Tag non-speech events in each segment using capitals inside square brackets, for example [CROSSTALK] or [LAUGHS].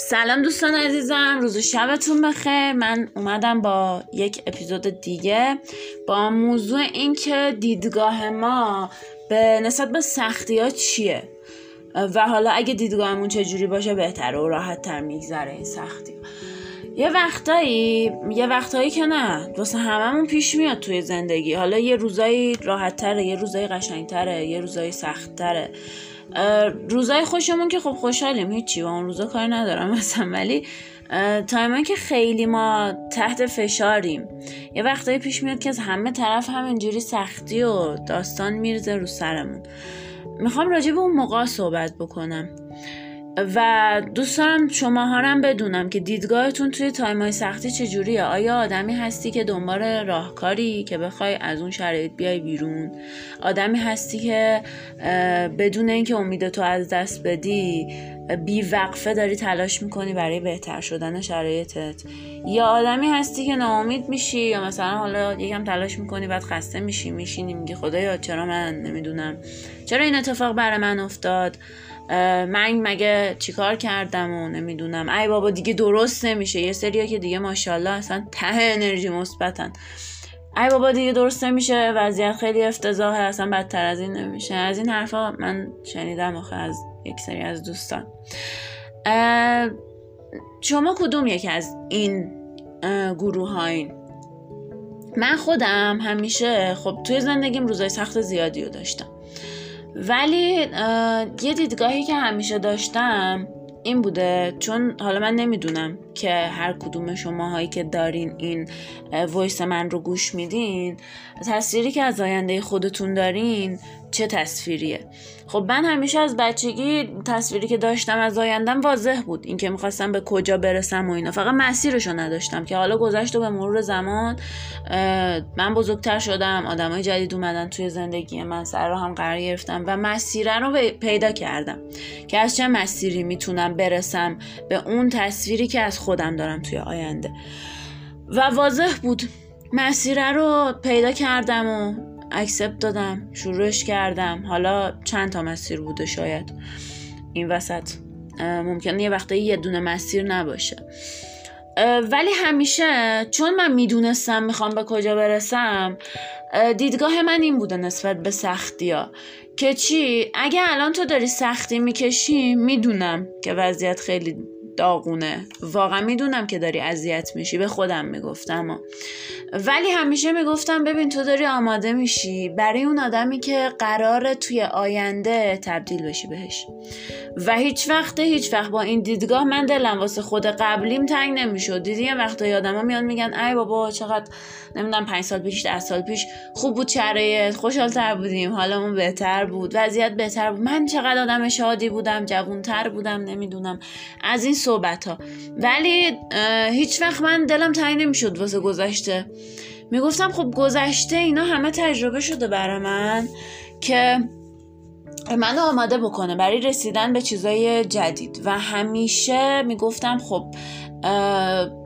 سلام دوستان عزیزم روز و شبتون بخیر. من اومدم با یک اپیزود دیگه با موضوع اینکه دیدگاه ما به نسبت به سختی ها چیه؟ و حالا اگه دیدگاهمون چجوری باشه بهتره و راحت تر میگذره این سختی. یه وقتایی یه وقتایی که نه واسه هممون پیش میاد توی زندگی. حالا یه روزایی راحت تره یه روزایی قشنگ تره یه روزایی سخت تره روزای خوشمون که خب خوشحالیم هیچی با اون روزا کار ندارم [LAUGHS] مثلا ولی تایمان که خیلی ما تحت فشاریم. یه وقتایی پیش میاد که از همه طرف همینجوری سختی و داستان میرزه رو سرمون. می‌خوام راجع به اون موقع صحبت بکنم. و دوست دارم شما هم بدونم که دیدگاهتون توی تایم های سختی چجوریه؟ آیا آدمی هستی که دنبال راهکاری که بخوای از اون شرایط بیای بیرون؟ آدمی هستی که بدون اینکه امید تو از دست بدی بی وقفه داری تلاش می‌کنی برای بهتر شدن شرایطت. یا آدمی هستی که ناامید میشی یا مثلا حالا یکم تلاش می‌کنی بعد خسته میشی میشینی میگی خدایا چرا من؟ نمی‌دونم. چرا این اتفاق برای من افتاد؟ من مگه چیکار کردم و نمی‌دونم. ای بابا دیگه درست نمیشه. یه سریا که دیگه ماشاءالله اصلا ته انرژی مثبتن. ای بابا دیگه درست نمیشه. وضعیت خیلی افتضاحه. اصلا بدتر از این نمیشه. از این حرفا من شنیدم آخه از یک سری از دوستان. شما کدوم یکی از این گروه هاین من خودم همیشه خب توی زندگیم روزای سخت زیادی رو داشتم. ولی یه دیدگاهی که همیشه داشتم این بوده چون حالا من نمی‌دونم. که هر کدوم شما هایی که دارین این وایس من رو گوش میدین تصویری که از آینده خودتون دارین چه تصویریه؟ خب من همیشه از بچگی تصویری که داشتم از آیندم واضح بود اینکه می‌خواستم به کجا برسم و اینا. فقط مسیرشو نداشتم که حالا گذشت و به مرور زمان من بزرگتر شدم آدمای جدید اومدن توی زندگی من سر رو هم قرار گرفتم و مسیره رو پیدا کردم که از چه مسیری می‌تونم برسم به اون تصویری که از خودم دارم توی آینده. و واضح بود. مسیره رو پیدا کردم و اکسپت دادم شروعش کردم. حالا چند تا مسیر بوده شاید. این وسط ممکنه یه وقتا یه دونه مسیر نباشه. ولی همیشه چون من می‌دونستم می‌خوام به کجا برسم دیدگاه من این بوده نسبت به سختی ها که چی؟ اگه الان تو داری سختی می‌کشی می‌دونم که وضعیت خیلی داغونه. واقعا می‌دونم که داری اذیت میشی به خودم می‌گفتم ولی همیشه می‌گفتم ببین تو داری آماده میشی. برای اون آدمی که قراره توی آینده تبدیل بشی بهش. و هیچ وقت هیچ وقت با این دیدگاه من دلم واسه خود قبلیم تنگ نمی‌شد. دیدی یه وقتا ها میان میگن ای بابا چقدر نمی‌دونم پنج سال پیش ده سال پیش خوب بود چره خوشحالتر بودیم حالمون بهتر بود وضعیت بهتر بود. من چقدر آدم شادی بودم جوونتر بودم نمی‌دونم. از این صحبت ها ولی هیچ وقت من دلم تنگ نمی‌شد واسه گذشته. می‌گفتم خب گذشته اینا همه تجربه شده برای من که منو آماده بکنه برای رسیدن به چیزای جدید. و همیشه می‌گفتم خب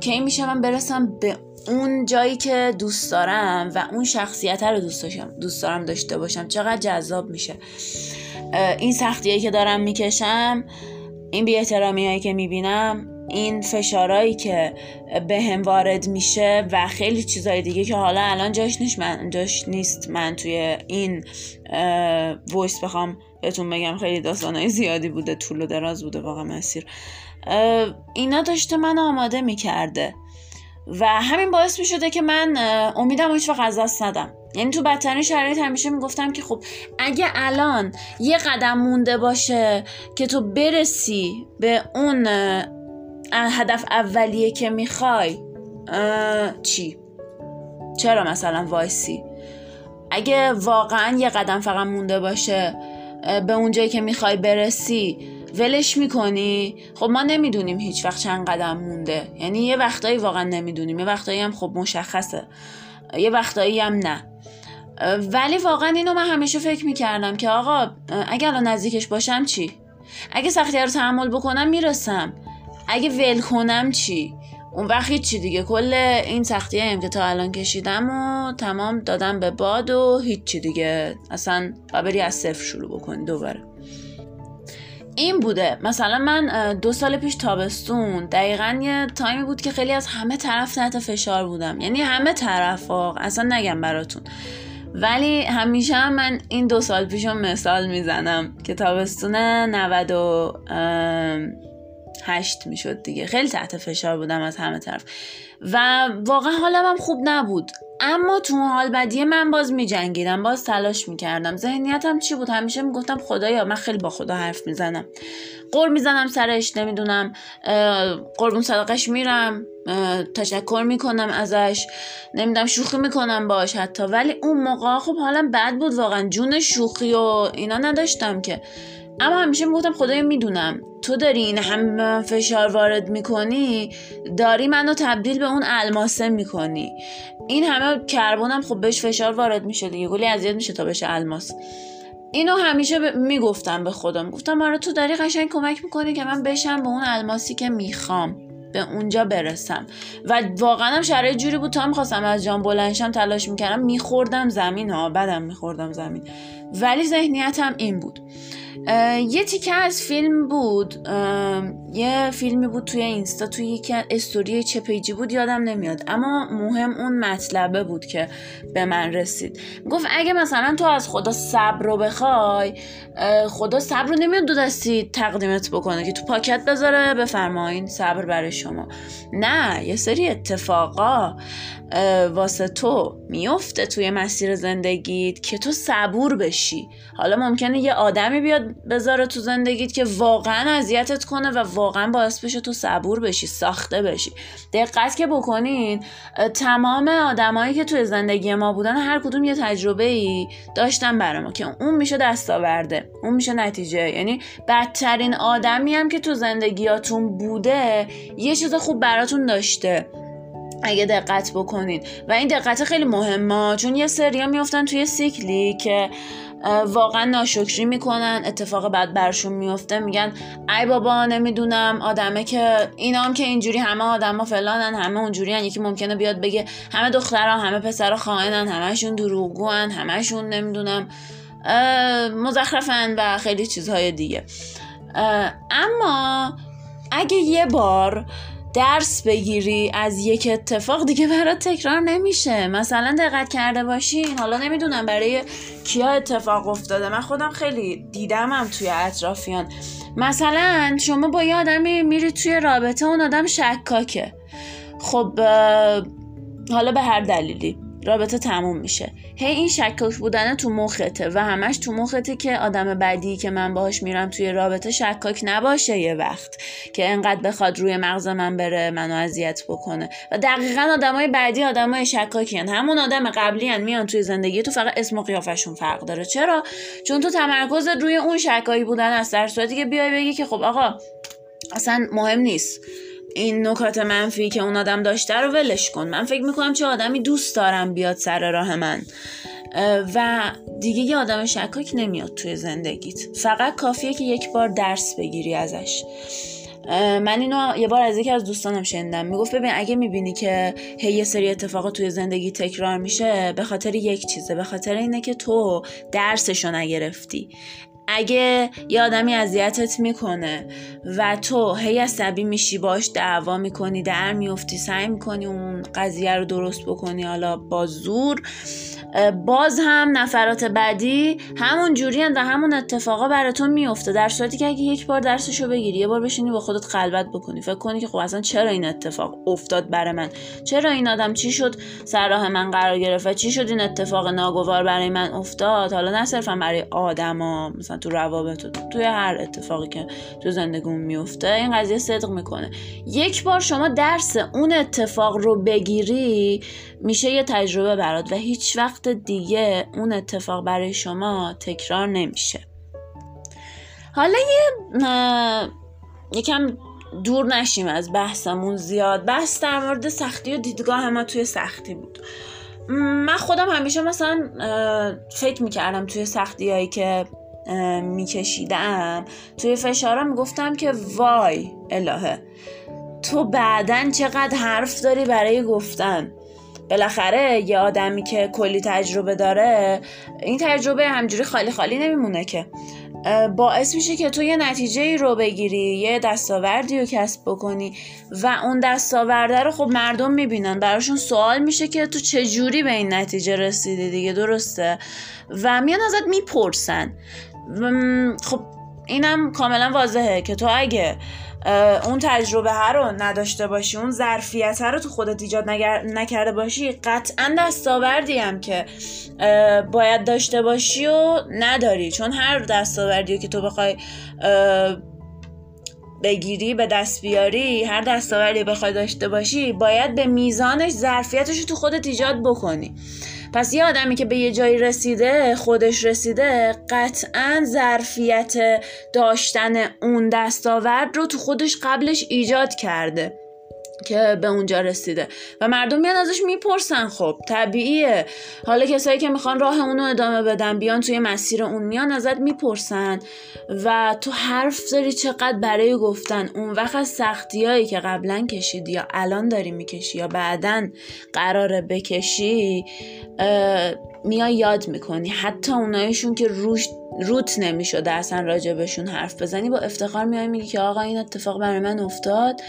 کی میشه من برسم به اون جایی که دوست دارم و اون شخصیت رو دوست داشتم دوست دارم داشته باشم. چقدر جذاب میشه. این سختیه که دارم می‌کشم. این بی احترامی هایی که می‌بینم این فشارهایی که به هم وارد میشه و خیلی چیزهای دیگه که حالا الان جاش من, جاش نیست. من توی این وایس بخوام بهتون بگم خیلی داستانهای زیادی بوده طول و دراز بوده واقعا مسیر. اینا داشته من آماده می‌کرده. و همین باعث می‌شده که من امیدم هیچ وقت از دست ندم. یعنی تو بدترین شرایط همیشه می‌گفتم که خب اگه الان یه قدم مونده باشه که تو برسی به اون هدف اولیه که می‌خوای چی؟ چرا مثلا وایسی؟ اگه واقعا یه قدم فقط مونده باشه به اون جایی که می‌خوای برسی ولش می‌کنی؟ خب ما نمی‌دونیم هیچ وقت چند قدم مونده. یعنی یه وقتایی واقعا نمی‌دونیم یه وقتایی هم خب مشخصه. یه وقتایی هم نه. ولی واقعا اینو من همیشه فکر می‌کردم که آقا اگه الان نزدیکش باشم چی؟ اگه سختی رو تحمل بکنم می‌رسم. اگه ول کنم چی؟ اون وقت چی دیگه. کل این سختی هم که تا الان کشیدم و تمام دادم به باد و هیچی دیگه. اصلا بری از صفر شروع بکنی دوباره. این بوده. مثلا من دو سال پیش تابستون. دقیقا یه تایمی بود که خیلی از همه طرف تحت فشار بودم. یعنی همه طرف اصلا نگم براتون. ولی همیشه هم من این دو سال پیشم مثال می‌زنم که تابستون 98 می‌شد دیگه. خیلی تحت فشار بودم از همه طرف. و واقعا حالم هم خوب نبود. اما تو حال بدیه من باز می جنگیدم باز تلاش می کردم ذهنیتم چی بود؟ همیشه می گفتم خدایا من خیلی با خدا حرف می‌زنم. قول می‌زنم سرش نمی‌دونم قربون صدقش میرم تشکر می‌کنم ازش نمی‌دونم شوخی می‌کنم باش حتی. ولی اون موقع خب حالم بد بود واقعا. جون شوخی و اینا نداشتم که. اما همیشه می‌گفتم خدایا می‌دونم. تو داری این هم فشار وارد می‌کنی داری منو تبدیل به اون الماسه می‌کنی. این همه کربونم خب بهش فشار وارد میشه دیگه گلی اذیت میشه تا بشه الماس. اینو همیشه ب... می‌گفتم به خودم. گفتم آره تو داری قشنگ کمک می‌کنی که من بشم به اون الماسی که می‌خوام به اونجا برسم. و واقعا هم شرایط جوری بود تا می‌خواستم از جان بلنشم تلاش می‌کردم. میخوردم زمین ها بدم میخوردم زمین. ولی ذهنیتم این بود. یه تیکه از فیلم بود. یه فیلمی بود توی اینستا توی یکی استوری چه پیجی بود یادم نمیاد. اما مهم اون مطلبه بود که به من رسید. گفت اگه مثلا تو از خدا صبر رو بخوای خدا صبر رو نمیاد دو دستی تقدیمت بکنه که تو پاکت بذاره بفرمایین صبر برای شما. نه یه سری اتفاقا واسه تو میفته توی مسیر زندگیت که تو صبور بشی. حالا ممکنه یه آدمی بیاد بذاره تو زندگیت که واقعا اذیتت کنه و واقعا باعث بشه تو صبور بشی ساخته بشی. دقت که بکنین تمام آدمایی که توی زندگی ما بودن هر کدوم یه تجربه ای داشتن برای ما که اون میشه دستاورده اون میشه نتیجه. یعنی بدترین آدمی هم که تو زندگیاتون بوده یه چیز خوب براتون داشته. اگه دقت بکنید و این دقت خیلی مهمه چون یه سریا میفتن توی سیکلی که واقعا ناشکری می‌کنن اتفاق بعد برشون میفته میگن ای بابا نمی‌دونم آدمه که اینا هم که اینجوری همه آدما فلانن همه اونجوری هن. یکی ممکنه بیاد بگه همه دخترها همه پسرها خائنن همشون دروغگوان همشون نمی‌دونم مزخرفن و خیلی چیزهای دیگه اما اگه یه بار درس بگیری از یک اتفاق دیگه برات تکرار نمیشه. مثلا دقت کرده باشین. حالا نمی‌دونم برای کیا اتفاق افتاده. من خودم خیلی دیدمم توی اطرافیان. مثلا شما با یه آدمی میری توی رابطه اون آدم شکاکه. خب حالا به هر دلیلی. رابطه تموم میشه. هی این شکاک بودن تو مخته و همش تو مخته که آدم بعدی که من باهاش میرم توی رابطه شکاک نباشه یه وقت. که انقدر بخواد روی مغز من بره منو اذیت بکنه. و دقیقا آدمای بعدی آدمای شکاکی هن. همون آدم قبلی هن میان توی زندگی تو فقط اسم و قیافشون فرق داره. چرا؟ چون تو تمرکزت روی اون شکایی بودن است در صورتی که بیای بگی که خب آقا اصلا مهم نیست. این نکات منفی که اون آدم داشته رو ولش کن. من فکر می‌کنم چه آدمی دوست دارم بیاد سر راه من. و دیگه یه آدم شکاک نمیاد توی زندگیت. فقط کافیه که یک بار درس بگیری ازش. من اینو یه بار از یکی از دوستانم شنیدم. می‌گفت ببین اگه می‌بینی که هی سری اتفاقات توی زندگی تکرار میشه به خاطر یک چیزه. به خاطر اینه که تو درسشو نگرفتی. اگه یه آدمی اذیتت می‌کنه و تو هی عصبی میشی باش دعوا می‌کنی در میفتی سعی می‌کنی اون قضیه رو درست بکنی حالا با زور باز هم نفرات بعدی همون جوری و همون اتفاقا براتون میفته در صورتی که اگه یک بار درسشو بگیری یه بار بشینی با خودت خلوت بکنی. فکر کنی که خب اصلا چرا این اتفاق افتاد برای من؟ چرا این آدم چی شد سر راه من قرار گرفت و چی شد این اتفاق ناگوار برای من افتاد؟ حالا نه صرفا برای آدما مثلا تو روابط توی هر اتفاقی که تو زندگیمون میفته این قضیه صدق می‌کنه. یک بار شما درس اون اتفاق رو بگیری میشه یه تجربه برات و هیچ وقت دیگه اون اتفاق برای شما تکرار نمیشه. حالا یه یکم دور نشیم از بحثمون زیاد. بحث در مورد سختی و دیدگاه ما توی سختی بود. من خودم همیشه مثلا فکر می‌کردم توی سختی هایی که میکشیدم. توی فشارم می‌گفتم که وای الهه. تو بعدا چقدر حرف داری برای گفتن. بالاخره یه آدمی که کلی تجربه داره این تجربه همجوری خالی خالی نمیمونه که. باعث میشه که تو یه نتیجه ای رو بگیری یه دستاوردی رو کسب بکنی و اون دستاورده رو خب مردم می‌بینن. براشون سوال میشه که تو چجوری به این نتیجه رسیدی دیگه درسته؟ و میان ازت می‌پرسن. خب اینم کاملا واضحه که تو اگه اون تجربه ها رو نداشته باشی اون ظرفیت رو تو خودت ایجاد نکرده باشی قطعا دستاوردی هم که باید داشته باشی و نداری. چون هر دستاوردی که تو بخوای بگیری به دست بیاری هر دستاوردی بخوای داشته باشی باید به میزانش ظرفیتش رو تو خودت ایجاد بکنی. پس یه آدمی که به یه جایی رسیده خودش رسیده قطعا ظرفیت داشتن اون دستاورد رو تو خودش قبلش ایجاد کرده. که به اونجا رسیده. و مردم میان ازش می‌پرسن خب طبیعیه. حالا کسایی که می‌خوان راه اونو ادامه بدن بیان توی مسیر اون میان ازت می‌پرسن. و تو حرف داری چقدر برای گفتن. اون وقت از سختیایی که قبلا کشیدی یا الان داری می‌کشی یا بعدا قراره بکشی میای یاد می‌کنی. حتی اونایشون که روش روت نمی‌شده اصلا راجبشون حرف بزنی. با افتخار میای میگی که آقا این اتفاق برای من افتاد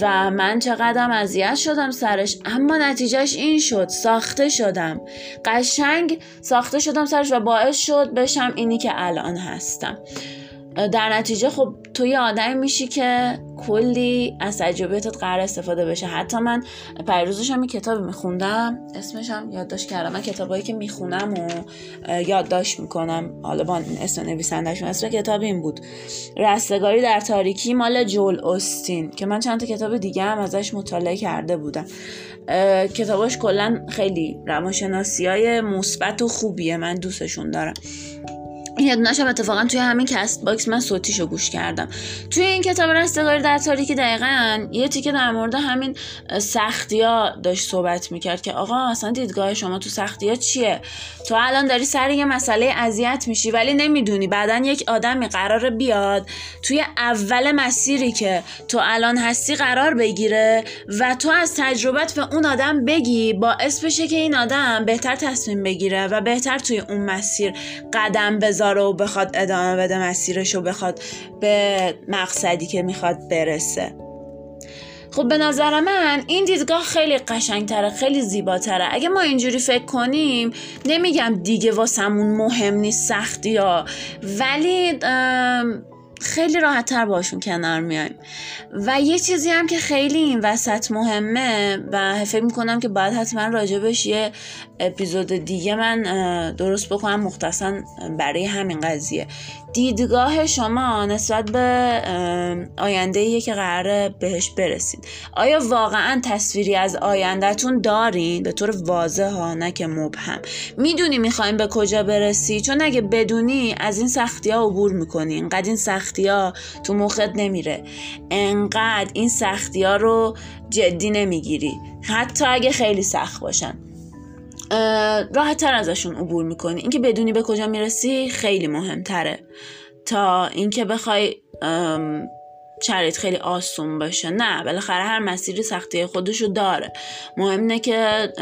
و من چقدرم اذیت شدم سرش اما نتیجهش این شد ساخته شدم. قشنگ ساخته شدم سرش و باعث شد بشم اینی که الان هستم. در نتیجه خب تو یه آدمی میشی که کلی از تجربیاتت قرار استفاده بشه. حتی من پیروزش هم کتابی میخوندم. اسمش هم یادداشت کردم. من کتابایی که می‌خونم و یادداشت می‌کنم. حالا با اسم نویسندهشون. اسم کتاب این بود. رستگاری در تاریکی مال جول اوستین که من چند تا کتاب دیگه هم ازش مطالعه کرده بودم. کتاباش کلا خیلی روانشناسی های مثبت و خوبیه. من دوستشون دارم. یه دونش هم اتفاقا توی همین Castbox من صوتیشو گوش کردم. توی این کتاب رستگاری در تاریکی دقیقا یه تیکه در مورد همین سختی ها داشت صحبت می‌کرد که آقا اصلا دیدگاه شما تو سختی ها چیه؟ تو الان داری سر یه مسئله اذیت میشی ولی نمی‌دونی. بعدا یک آدمی قرار بیاد توی اول مسیری که تو الان هستی قرار بگیره و تو از تجربت به اون آدم بگی باعث بشه که این آدم بهتر تصمیم بگیره و بهتر توی اون مسیر قدم بذاره و بخواد ادامه بده مسیرش و بخواد به مقصدی که می‌خواد برسه. خب به نظر من این دیدگاه خیلی قشنگتره خیلی زیباتره. اگه ما اینجوری فکر کنیم نمیگم دیگه واسمون مهم نیست سختی ها. ولی خیلی راحت تر باشون کنار میایم. و یه چیزی هم که خیلی این وسط مهمه و فکر می‌کنم که باید حتما راجبش یه اپیزود دیگه من درست بکنم مختصا برای همین قضیه. دیدگاه شما نسبت به آینده که قراره بهش برسید. آیا واقعا تصویری از آیندهتون دارین؟ به طور واضح ها نه که مبهم. می‌دونی می‌خوایم به کجا برسی؟ چون اگه بدونی از این سختی ها عبور می‌کنی. انقدر این سختی ها تو مخت نمیره. انقدر این سختی ها رو جدی نمی‌گیری. حتی اگه خیلی سخت باشن. راحت تر ازشون عبور می‌کنی. اینکه بدونی به کجا می‌رسی خیلی مهمتره. تا اینکه بخوای شرایط خیلی آسون باشه. نه بالاخره هر مسیری سختی خودشو داره. مهم اینه که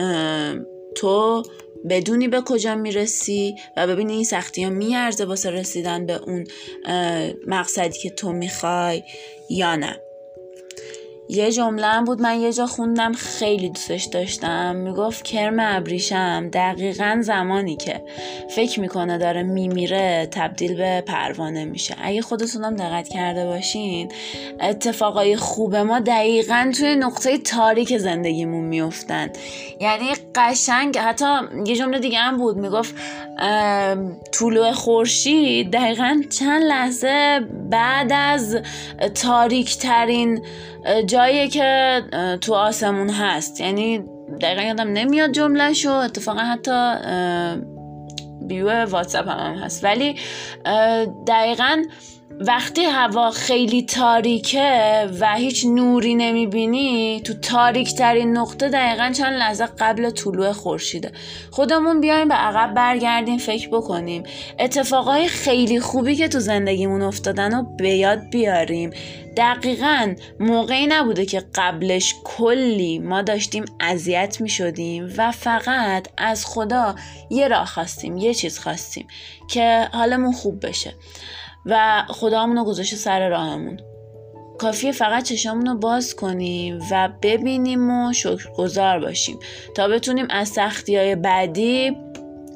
تو بدونی به کجا می‌رسی و ببینی این سختی ها میارزه واسه رسیدن به اون مقصدی که تو می‌خوای یا نه. یه جمله بود من یه جا خوندم خیلی دوستش داشتم. می‌گفت کرم ابریشم دقیقا زمانی که فکر می‌کنه داره میمیره تبدیل به پروانه میشه. اگه خودتونم دقت کرده باشین اتفاقای خوب ما دقیقا توی نقطه تاریک زندگیمون میفتن یعنی قشنگ حتی یه جمله دیگه هم بود می‌گفت طلوع خورشید دقیقا چند لحظه بعد از تاریک ترین جایی که تو آسمون هست. یعنی دقیقا یادم نمیاد جمله شو اتفاقا حتی بیو واتساپ هم, هم هست. ولی دقیقا وقتی هوا خیلی تاریکه و هیچ نوری نمی‌بینی تو تاریک ترین نقطه دقیقا چند لحظه قبل طلوع خورشیده. خودمون بیایم به عقب برگردیم فکر بکنیم. اتفاقای خیلی خوبی که تو زندگیمون افتادن رو به یاد بیاریم. دقیقا موقعی نبوده که قبلش کلی ما داشتیم اذیت می شدیم و فقط از خدا یه راه خواستیم یه چیز خواستیم که حالمون خوب بشه. و خدامون رو گذاشته سر راهمون. کافیه فقط چشامون رو باز کنیم و ببینیم و شکرگزار باشیم تا بتونیم از سختی های بعدی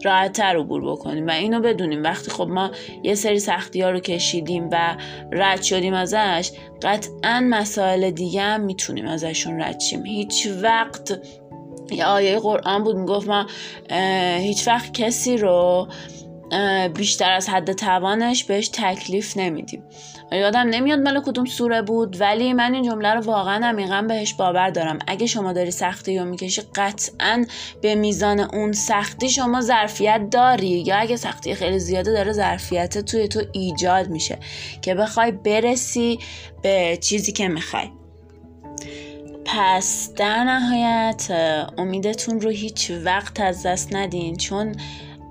راحتتر عبور بکنیم و اینو بدونیم. وقتی خب ما یه سری سختی ها رو کشیدیم و رد شدیم ازش قطعا مسائل دیگه هم می‌تونیم ازشون رد شیم. هیچ وقت یه آیه قرآن بود می‌گفت ما هیچ وقت کسی رو بیشتر از حد توانش بهش تکلیف نمیدیم. یادم نمیاد مال کدوم سوره بود ولی من این جمله رو واقعا عمیقا بهش باور دارم. اگه شما داری سختی رو می‌کشی قطعا به میزان اون سختی شما ظرفیت داری. یا اگه سختی خیلی زیاده داره ظرفیت توی تو ایجاد میشه که بخوای برسی به چیزی که می‌خوای. پس در نهایت امیدتون رو هیچ وقت از دست ندین چون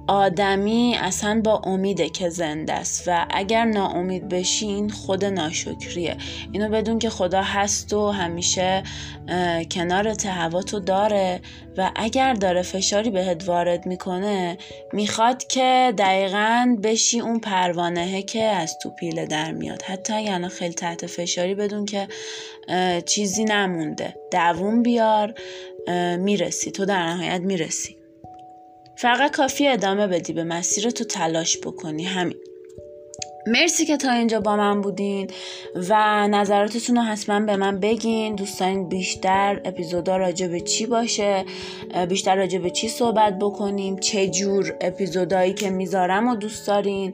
آدمی اصلا با امیده که زنده است و اگر ناامید بشین خود ناشکریه. اینو بدون که خدا هست و همیشه کنار هوا داره و اگر داره فشاری بهت وارد می‌کنه می‌خواد که دقیقا بشی اون پروانهه که از تو پیله در میاد. حتی یعنی خیلی تحت فشاری بدون که چیزی نمونده. دووم بیار می‌رسی. تو در نهایت می‌رسی. فقط کافی ادامه بدی به مسیر تو تلاش بکنی همین. مرسی که تا اینجا با من بودین و نظراتتون رو حتما به من بگین. دوستان بیشتر اپیزودا راجع به چی باشه؟ بیشتر راجع به چی صحبت بکنیم؟ چه جور اپیزودایی که می‌ذارم و دوست دارین؟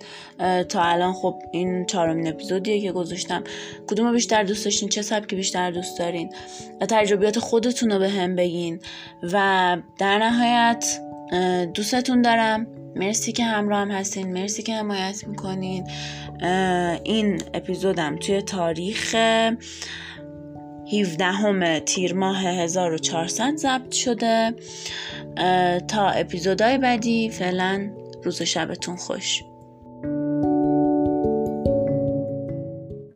تا الان خب این چهارمین اپیزودیه که گذاشتم. کدوم بیشتر دوست داشتین؟ چه سبکی بیشتر دوست دارین؟ تجربیات خودتون رو به هم بگین. و در نهایت دوستتون دارم. مرسی که همراه هم هستین. مرسی که حمایت می‌کنین. این اپیزودم توی تاریخ 17 همه تیر ماه 1400 ضبط شده. تا اپیزودهای بعدی فعلا روز شبتون خوش.